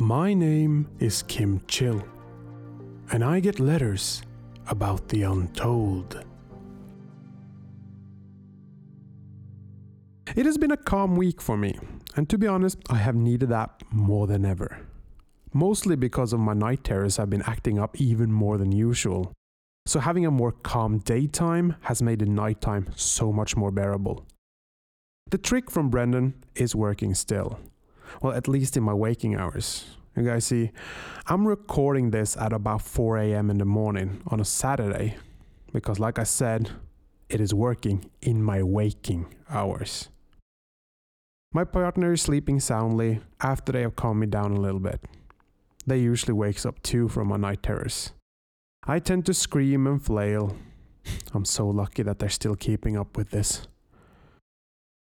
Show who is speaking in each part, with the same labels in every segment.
Speaker 1: My name is Kim Chill, and I get letters about the untold. It has been a calm week for me, and to be honest, I have needed that more than ever. Mostly because of my night terrors have been acting up even more than usual. So having a more calm daytime has made the nighttime so much more bearable. The trick from Brendan is working still. Well, at least in my waking hours. You guys see, I'm recording this at about 4 a.m. in the morning on a Saturday because, like I said, it is working in my waking hours. My partner is sleeping soundly after they have calmed me down a little bit. They usually wakes up too from my night terrors. I tend to scream and flail. I'm so lucky that they're still keeping up with this.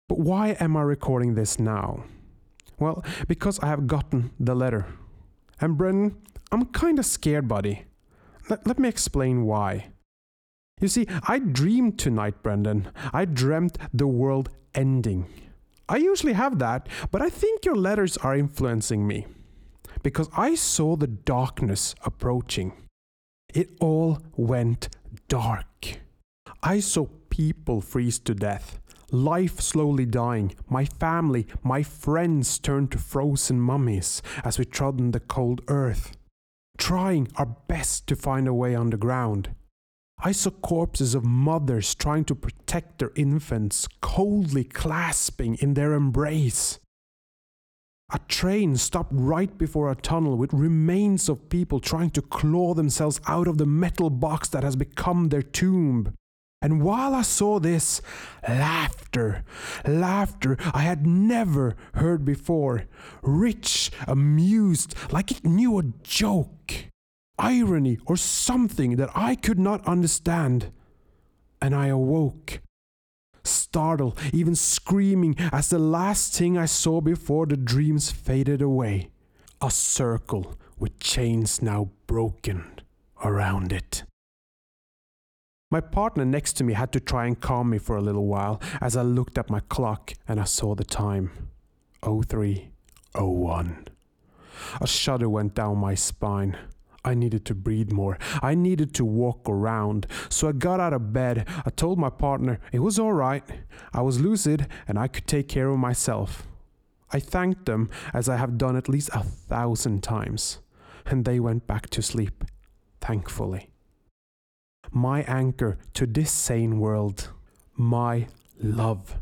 Speaker 1: But why am I recording this now? Well, because I have gotten the letter. And Brendan, I'm kinda scared, buddy. Let, let me explain why. You see, I dreamed tonight, Brendan. I dreamt the world ending. I usually have that, but I think your letters are influencing me. Because I saw the darkness approaching. It all went dark. I saw people freeze to death, life slowly dying, my family, my friends turned to frozen mummies as we trodden the cold earth, trying our best to find a way underground. I saw corpses of mothers trying to protect their infants, coldly clasping in their embrace. A train stopped right before a tunnel with remains of people trying to claw themselves out of the metal box that has become their tomb. And while I saw this, laughter, laughter I had never heard before, rich, amused, like it knew a joke irony or something that I could not understand. And I awoke, startled, even screaming, as the last thing I saw before the dreams faded away a circle with chains now broken around it. My partner next to me had to try and calm me for a little while as I looked at my clock and I saw the time 0301. A shudder went down my spine. I needed to breathe more. I needed to walk around. So I got out of bed. I told my partner it was all right. I was lucid and I could take care of myself. I thanked them as I have done at least a thousand times. And they went back to sleep, thankfully. My anchor to this sane world, my love.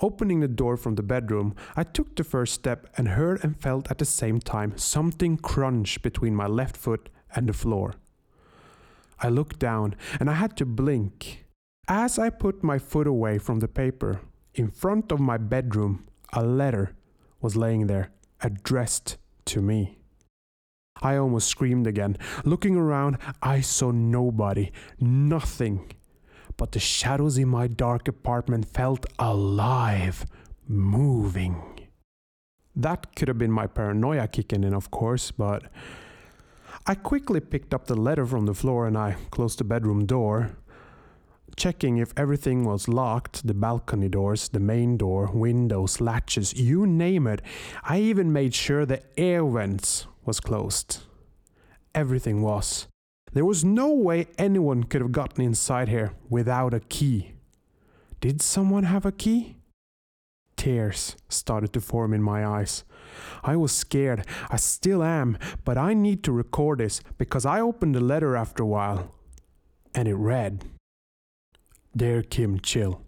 Speaker 1: Opening the door from the bedroom, I took the first step and heard and felt at the same time something crunch between my left foot and the floor. I looked down and I had to blink. As I put my foot away from the paper, in front of my bedroom, a letter was laying there, addressed to me. I almost screamed again. Looking around, I saw nobody, nothing but the shadows in my dark apartment felt alive, moving. That could have been my paranoia kicking in, of course, but I quickly picked up the letter from the floor and I closed the bedroom door, checking if everything was locked the balcony doors, the main door, windows, latches, you name it. I even made sure the air vents was closed. Everything was. There was no way anyone could have gotten inside here without a key. Did someone have a key? Tears started to form in my eyes. I was scared. I still am, but I need to record this because I opened the letter after a while. And it read Dear Kim Chill,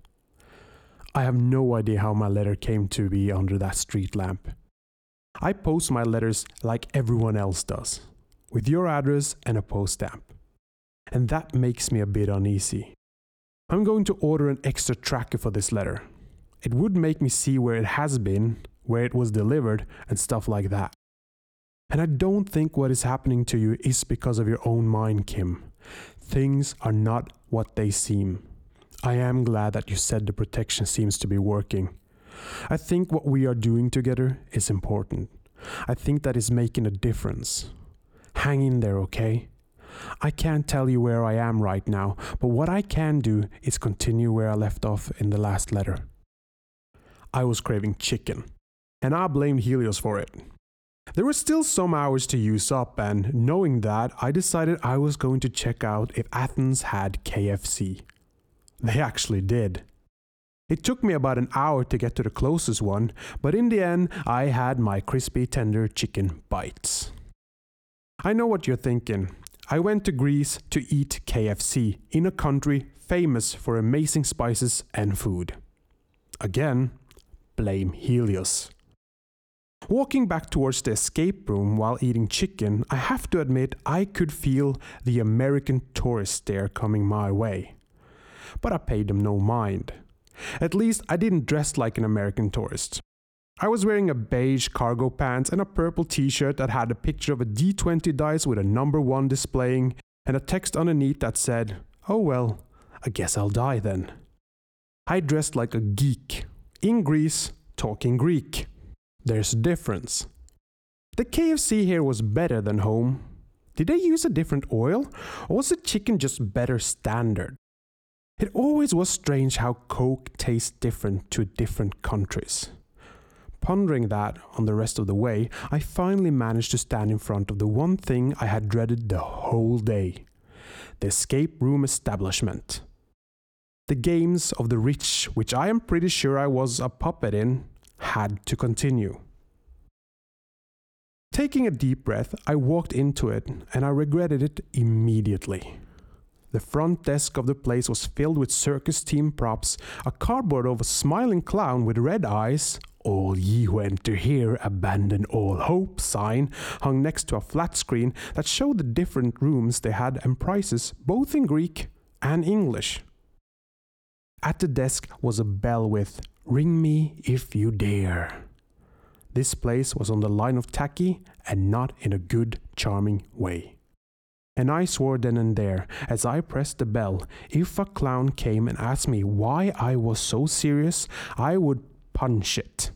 Speaker 1: I have no idea how my letter came to be under that street lamp. I post my letters like everyone else does with your address and a post stamp. And that makes me a bit uneasy. I'm going to order an extra tracker for this letter. It would make me see where it has been, where it was delivered, and stuff like that. And I don't think what is happening to you is because of your own mind, Kim. Things are not what they seem. I am glad that you said the protection seems to be working. I think what we are doing together is important. I think that is making a difference. Hang in there, okay? I can't tell you where I am right now, but what I can do is continue where I left off in the last letter. I was craving chicken, and I blamed Helios for it. There were still some hours to use up, and knowing that, I decided I was going to check out if Athens had KFC. They actually did. It took me about an hour to get to the closest one, but in the end, I had my crispy tender chicken bites. I know what you're thinking. I went to Greece to eat KFC in a country famous for amazing spices and food. Again, blame Helios. Walking back towards the escape room while eating chicken, I have to admit I could feel the American tourist stare coming my way. But I paid them no mind. At least I didn't dress like an American tourist. I was wearing a beige cargo pants and a purple t-shirt that had a picture of a D20 dice with a number 1 displaying and a text underneath that said, "Oh well, I guess I'll die then." I dressed like a geek, in Greece, talking Greek. There's a difference. The KFC here was better than home. Did they use a different oil, or was the chicken just better standard? It always was strange how Coke tastes different to different countries. Pondering that on the rest of the way, I finally managed to stand in front of the one thing I had dreaded the whole day the escape room establishment. The games of the rich, which I am pretty sure I was a puppet in, had to continue. Taking a deep breath, I walked into it and I regretted it immediately. The front desk of the place was filled with circus team props, a cardboard of a smiling clown with red eyes, all ye who enter here abandon all hope sign hung next to a flat screen that showed the different rooms they had and prices both in Greek and English. At the desk was a bell with Ring me if you dare. This place was on the line of tacky and not in a good, charming way and I swore then and there, as I pressed the bell, if a clown came and asked me why I was so serious, I would punch it.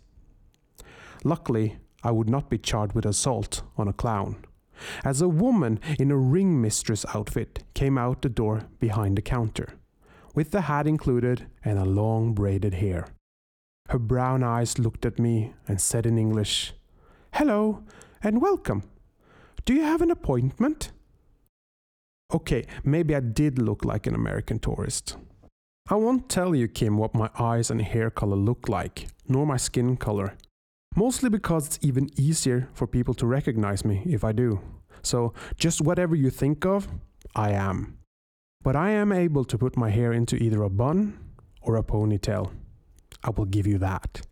Speaker 1: Luckily, I would not be charged with assault on a clown, as a woman in a ring mistress outfit came out the door behind the counter, with the hat included and a long braided hair. Her brown eyes looked at me and said in English, Hello and welcome. Do you have an appointment? Okay, maybe I did look like an American tourist. I won't tell you, Kim, what my eyes and hair color look like, nor my skin color. Mostly because it's even easier for people to recognize me if I do. So, just whatever you think of, I am. But I am able to put my hair into either a bun or a ponytail. I will give you that.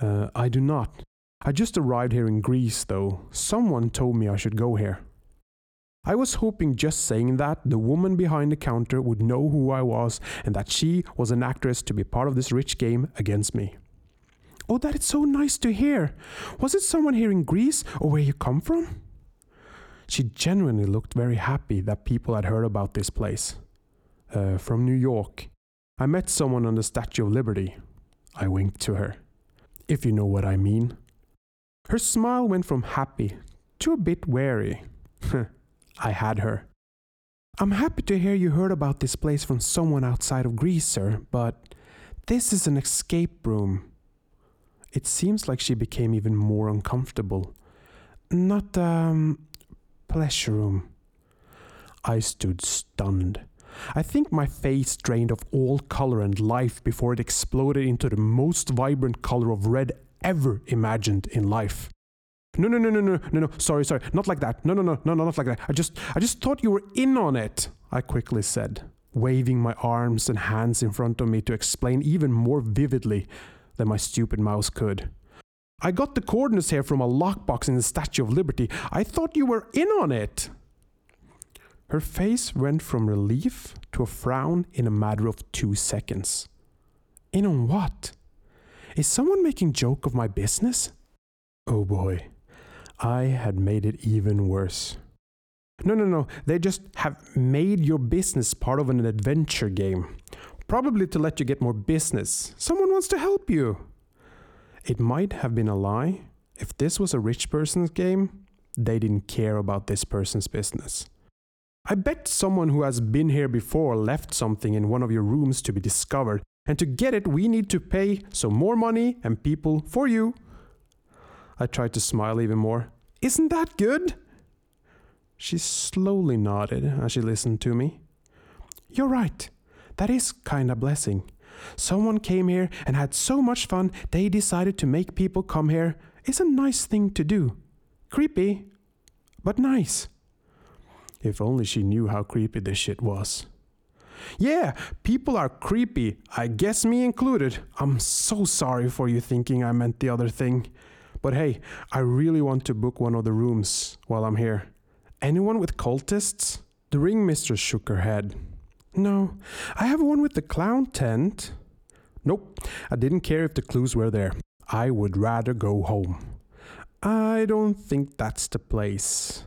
Speaker 1: Uh, I do not. I just arrived here in Greece, though. Someone told me I should go here. I was hoping just saying that the woman behind the counter would know who I was and that she was an actress to be part of this rich game against me. Oh, that is so nice to hear. Was it someone here in Greece or where you come from? She genuinely looked very happy that people had heard about this place. Uh, from New York. I met someone on the Statue of Liberty. I winked to her. If you know what I mean. Her smile went from happy to a bit wary. I had her. I'm happy to hear you heard about this place from someone outside of Greece, sir, but this is an escape room. It seems like she became even more uncomfortable. Not, um, pleasure room. I stood stunned. I think my face drained of all color and life before it exploded into the most vibrant color of red ever imagined in life. No, no, no, no, no, no, no. Sorry, sorry. Not like that. No, no, no, no, no, not like that. I just, I just thought you were in on it. I quickly said, waving my arms and hands in front of me to explain even more vividly than my stupid mouse could. I got the coordinates here from a lockbox in the Statue of Liberty. I thought you were in on it. Her face went from relief to a frown in a matter of two seconds. In on what? Is someone making joke of my business? Oh boy. I had made it even worse. No, no, no. They just have made your business part of an adventure game. Probably to let you get more business. Someone wants to help you. It might have been a lie. If this was a rich person's game, they didn't care about this person's business. I bet someone who has been here before left something in one of your rooms to be discovered, and to get it, we need to pay some more money and people for you. I tried to smile even more. Isn't that good? She slowly nodded as she listened to me. You're right. That is kinda blessing. Someone came here and had so much fun they decided to make people come here. It's a nice thing to do. Creepy, but nice. If only she knew how creepy this shit was. Yeah, people are creepy, I guess me included. I'm so sorry for you thinking I meant the other thing. But hey, I really want to book one of the rooms while I'm here. Anyone with cultists? The ring mistress shook her head. No, I have one with the clown tent. Nope, I didn't care if the clues were there. I would rather go home. I don't think that's the place.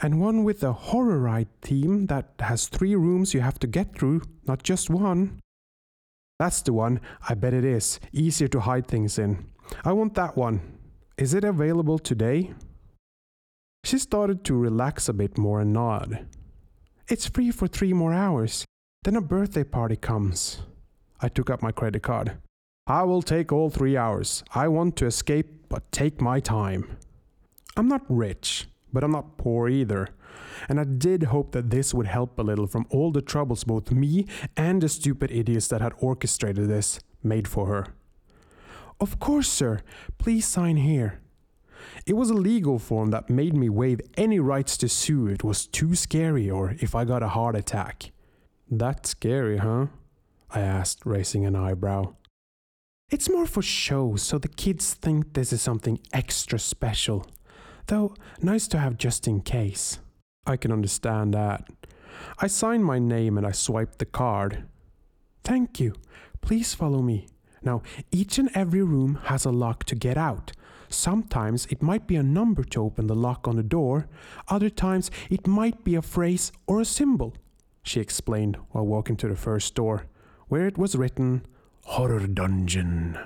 Speaker 1: And one with a horror ride theme that has three rooms you have to get through, not just one. That's the one, I bet it is. Easier to hide things in. I want that one. Is it available today? She started to relax a bit more and nod. It's free for three more hours. Then a birthday party comes. I took up my credit card. I will take all three hours. I want to escape, but take my time. I'm not rich, but I'm not poor either. And I did hope that this would help a little from all the troubles both me and the stupid idiots that had orchestrated this made for her. Of course, sir. Please sign here. It was a legal form that made me waive any rights to sue if it was too scary or if I got a heart attack. That's scary, huh? I asked, raising an eyebrow. It's more for show, so the kids think this is something extra special. Though, nice to have just in case. I can understand that. I signed my name and I swiped the card. Thank you. Please follow me. Now, each and every room has a lock to get out. Sometimes it might be a number to open the lock on the door, other times it might be a phrase or a symbol, she explained while walking to the first door, where it was written Horror Dungeon.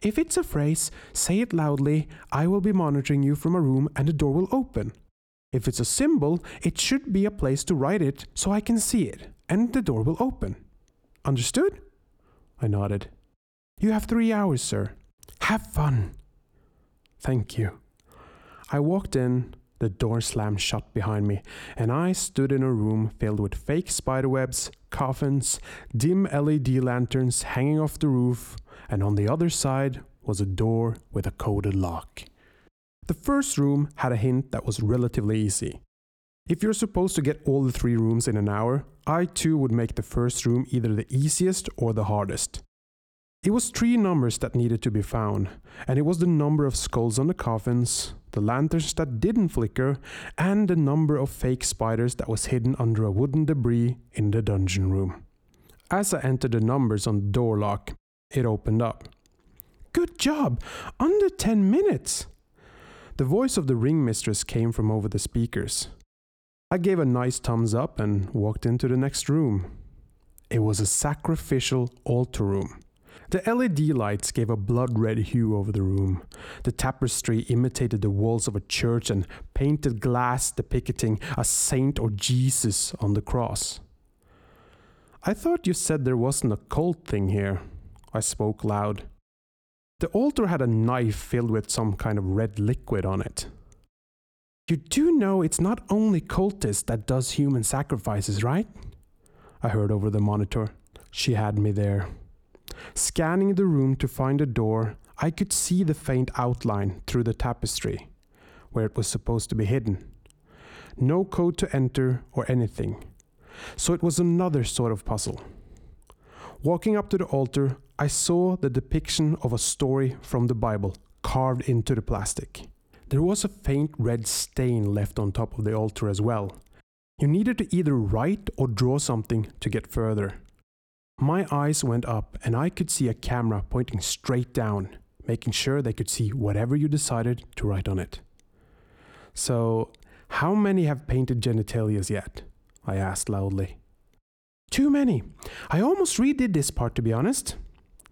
Speaker 1: If it's a phrase, say it loudly, I will be monitoring you from a room and the door will open. If it's a symbol, it should be a place to write it so I can see it, and the door will open. Understood? I nodded. You have three hours, sir. Have fun. Thank you. I walked in, the door slammed shut behind me, and I stood in a room filled with fake spiderwebs, coffins, dim LED lanterns hanging off the roof, and on the other side was a door with a coded lock. The first room had a hint that was relatively easy. If you're supposed to get all the three rooms in an hour, I too would make the first room either the easiest or the hardest. It was three numbers that needed to be found, and it was the number of skulls on the coffins, the lanterns that didn't flicker, and the number of fake spiders that was hidden under a wooden debris in the dungeon room. As I entered the numbers on the door lock, it opened up. Good job! Under 10 minutes! The voice of the ring mistress came from over the speakers. I gave a nice thumbs up and walked into the next room. It was a sacrificial altar room. The LED lights gave a blood red hue over the room. The tapestry imitated the walls of a church and painted glass depicting a saint or Jesus on the cross. I thought you said there wasn't a cult thing here. I spoke loud. The altar had a knife filled with some kind of red liquid on it. You do know it's not only cultists that does human sacrifices, right? I heard over the monitor. She had me there. Scanning the room to find a door, I could see the faint outline through the tapestry, where it was supposed to be hidden. No code to enter or anything. So it was another sort of puzzle. Walking up to the altar, I saw the depiction of a story from the Bible carved into the plastic. There was a faint red stain left on top of the altar as well. You needed to either write or draw something to get further. My eyes went up and I could see a camera pointing straight down, making sure they could see whatever you decided to write on it. So, how many have painted genitalias yet? I asked loudly. Too many. I almost redid this part to be honest.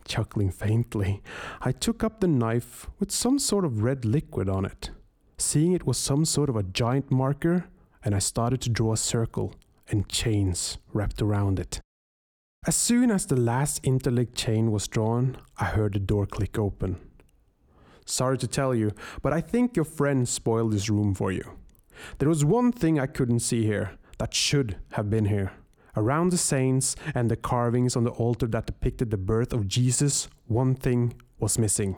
Speaker 1: Chuckling faintly, I took up the knife with some sort of red liquid on it. Seeing it was some sort of a giant marker, and I started to draw a circle and chains wrapped around it. As soon as the last interlinked chain was drawn, I heard the door click open. Sorry to tell you, but I think your friend spoiled this room for you. There was one thing I couldn't see here that should have been here. Around the saints and the carvings on the altar that depicted the birth of Jesus, one thing was missing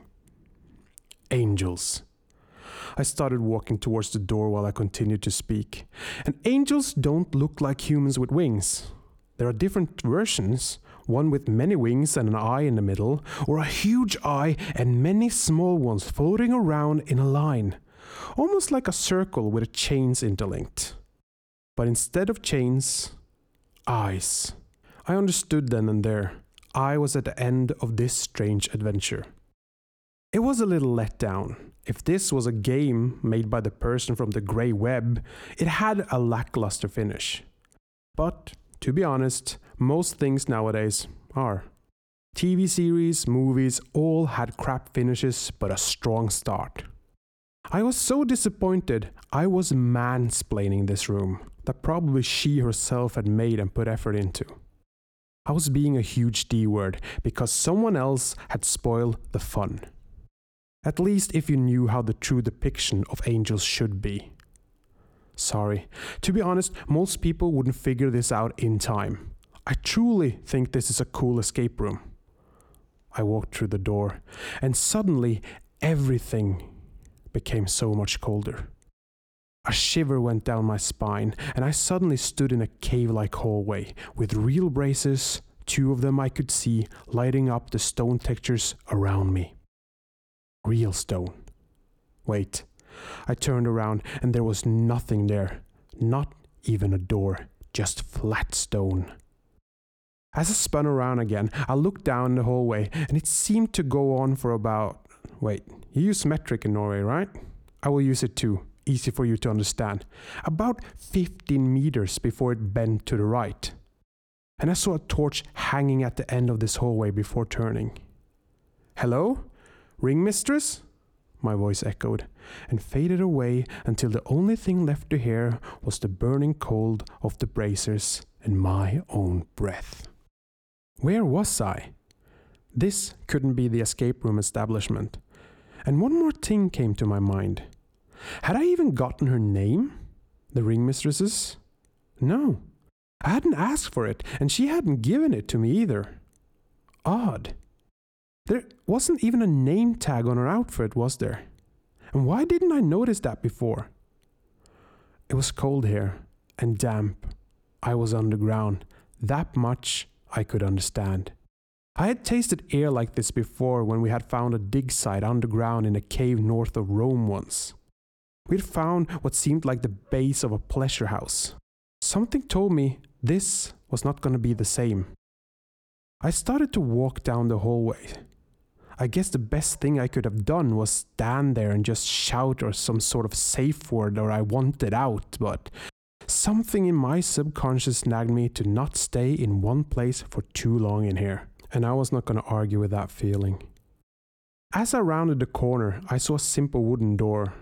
Speaker 1: angels. I started walking towards the door while I continued to speak. And angels don't look like humans with wings. There are different versions one with many wings and an eye in the middle, or a huge eye and many small ones floating around in a line, almost like a circle with chains interlinked. But instead of chains, eyes. I understood then and there. I was at the end of this strange adventure. It was a little let down. If this was a game made by the person from the grey web, it had a lackluster finish. But, to be honest, most things nowadays are. TV series, movies all had crap finishes but a strong start. I was so disappointed, I was mansplaining this room that probably she herself had made and put effort into. I was being a huge D word because someone else had spoiled the fun. At least if you knew how the true depiction of angels should be. Sorry. To be honest, most people wouldn't figure this out in time. I truly think this is a cool escape room. I walked through the door, and suddenly everything became so much colder. A shiver went down my spine, and I suddenly stood in a cave like hallway with real braziers, two of them I could see, lighting up the stone textures around me. Real stone. Wait. I turned around, and there was nothing there. Not even a door, just flat stone. As I spun around again, I looked down the hallway, and it seemed to go on for about. Wait, you use metric in Norway, right? I will use it too easy for you to understand, about 15 meters before it bent to the right. And I saw a torch hanging at the end of this hallway before turning. Hello? Ring mistress? My voice echoed, and faded away until the only thing left to hear was the burning cold of the braziers and my own breath. Where was I? This couldn't be the escape room establishment. And one more thing came to my mind. Had I even gotten her name? The ringmistress's? No. I hadn't asked for it, and she hadn't given it to me either. Odd. There wasn't even a name tag on her outfit, was there? And why didn't I notice that before? It was cold here and damp. I was underground. That much I could understand. I had tasted air like this before when we had found a dig site underground in a cave north of Rome once. We'd found what seemed like the base of a pleasure house. Something told me this was not going to be the same. I started to walk down the hallway. I guess the best thing I could have done was stand there and just shout or some sort of safe word or I wanted out, but something in my subconscious nagged me to not stay in one place for too long in here, and I was not going to argue with that feeling. As I rounded the corner, I saw a simple wooden door.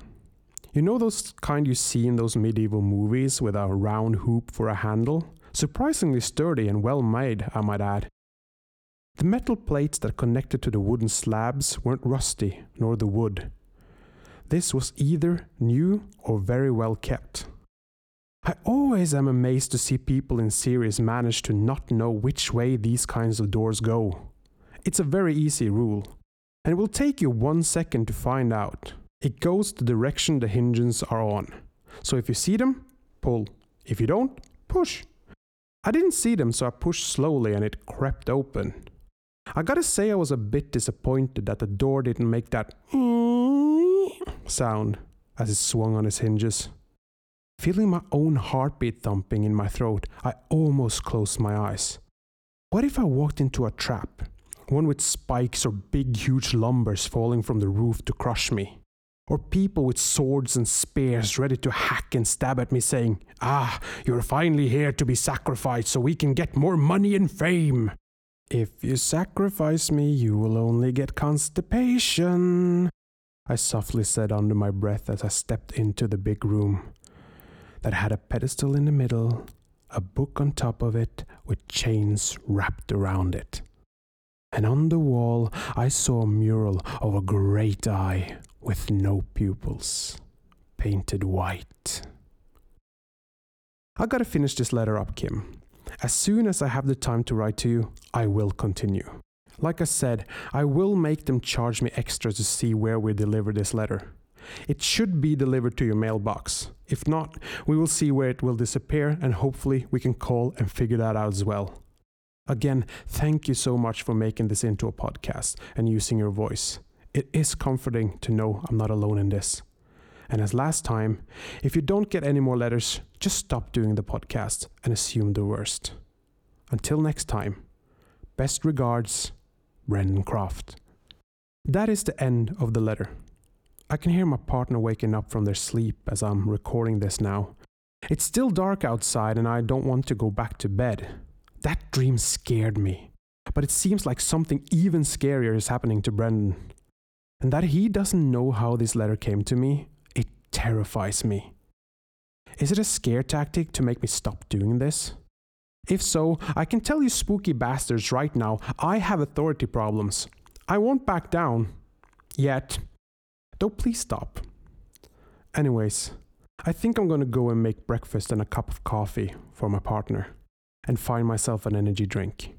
Speaker 1: You know those kind you see in those medieval movies with a round hoop for a handle? Surprisingly sturdy and well made, I might add. The metal plates that connected to the wooden slabs weren't rusty, nor the wood. This was either new or very well kept. I always am amazed to see people in series manage to not know which way these kinds of doors go. It's a very easy rule, and it will take you one second to find out. It goes the direction the hinges are on. So if you see them, pull. If you don't, push. I didn't see them, so I pushed slowly and it crept open. I gotta say, I was a bit disappointed that the door didn't make that sound as it swung on its hinges. Feeling my own heartbeat thumping in my throat, I almost closed my eyes. What if I walked into a trap? One with spikes or big, huge lumbers falling from the roof to crush me? or people with swords and spears ready to hack and stab at me, saying, Ah, you're finally here to be sacrificed so we can get more money and fame. If you sacrifice me, you will only get constipation, I softly said under my breath as I stepped into the big room that had a pedestal in the middle, a book on top of it with chains wrapped around it. and on the wall I saw a mural of a great eye with no pupils, painted white. I gotta finish this letter up, Kim. As soon as I have the time to write to you, I will continue. Like I said, I will make them charge me extra to see where we deliver this letter. It should be delivered to your mailbox. If not, we will see where it will disappear and hopefully we can call and figure that out as well. Again, thank you so much for making this into a podcast and using your voice. It is comforting to know I'm not alone in this. And as last time, if you don't get any more letters, just stop doing the podcast and assume the worst. Until next time, best regards, Brendan Croft. That is the end of the letter. I can hear my partner waking up from their sleep as I'm recording this now. It's still dark outside and I don't want to go back to bed. That dream scared me. But it seems like something even scarier is happening to Brendan. And that he doesn't know how this letter came to me, terrifies me. Is it a scare tactic to make me stop doing this? If so, I can tell you spooky bastards right now, I have authority problems. I won't back down. Yet. Though please stop. Anyways, I think I'm gonna go and make breakfast and a cup of coffee for my partner and find myself an energy drink.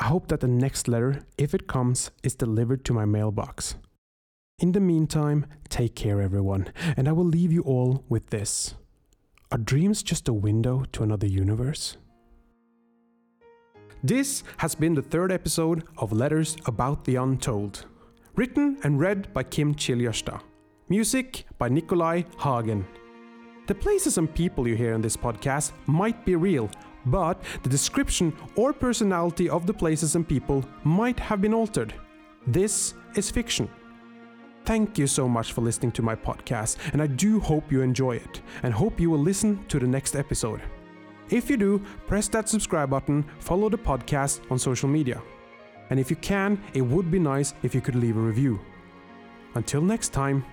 Speaker 1: I hope that the next letter, if it comes, is delivered to my mailbox. In the meantime, take care, everyone, and I will leave you all with this. Are dreams just a window to another universe? This has been the third episode of Letters About the Untold. Written and read by Kim Chiljørstad. Music by Nikolai Hagen. The places and people you hear in this podcast might be real, but the description or personality of the places and people might have been altered. This is fiction. Thank you so much for listening to my podcast, and I do hope you enjoy it, and hope you will listen to the next episode. If you do, press that subscribe button, follow the podcast on social media. And if you can, it would be nice if you could leave a review. Until next time,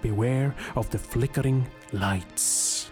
Speaker 1: beware of the flickering lights.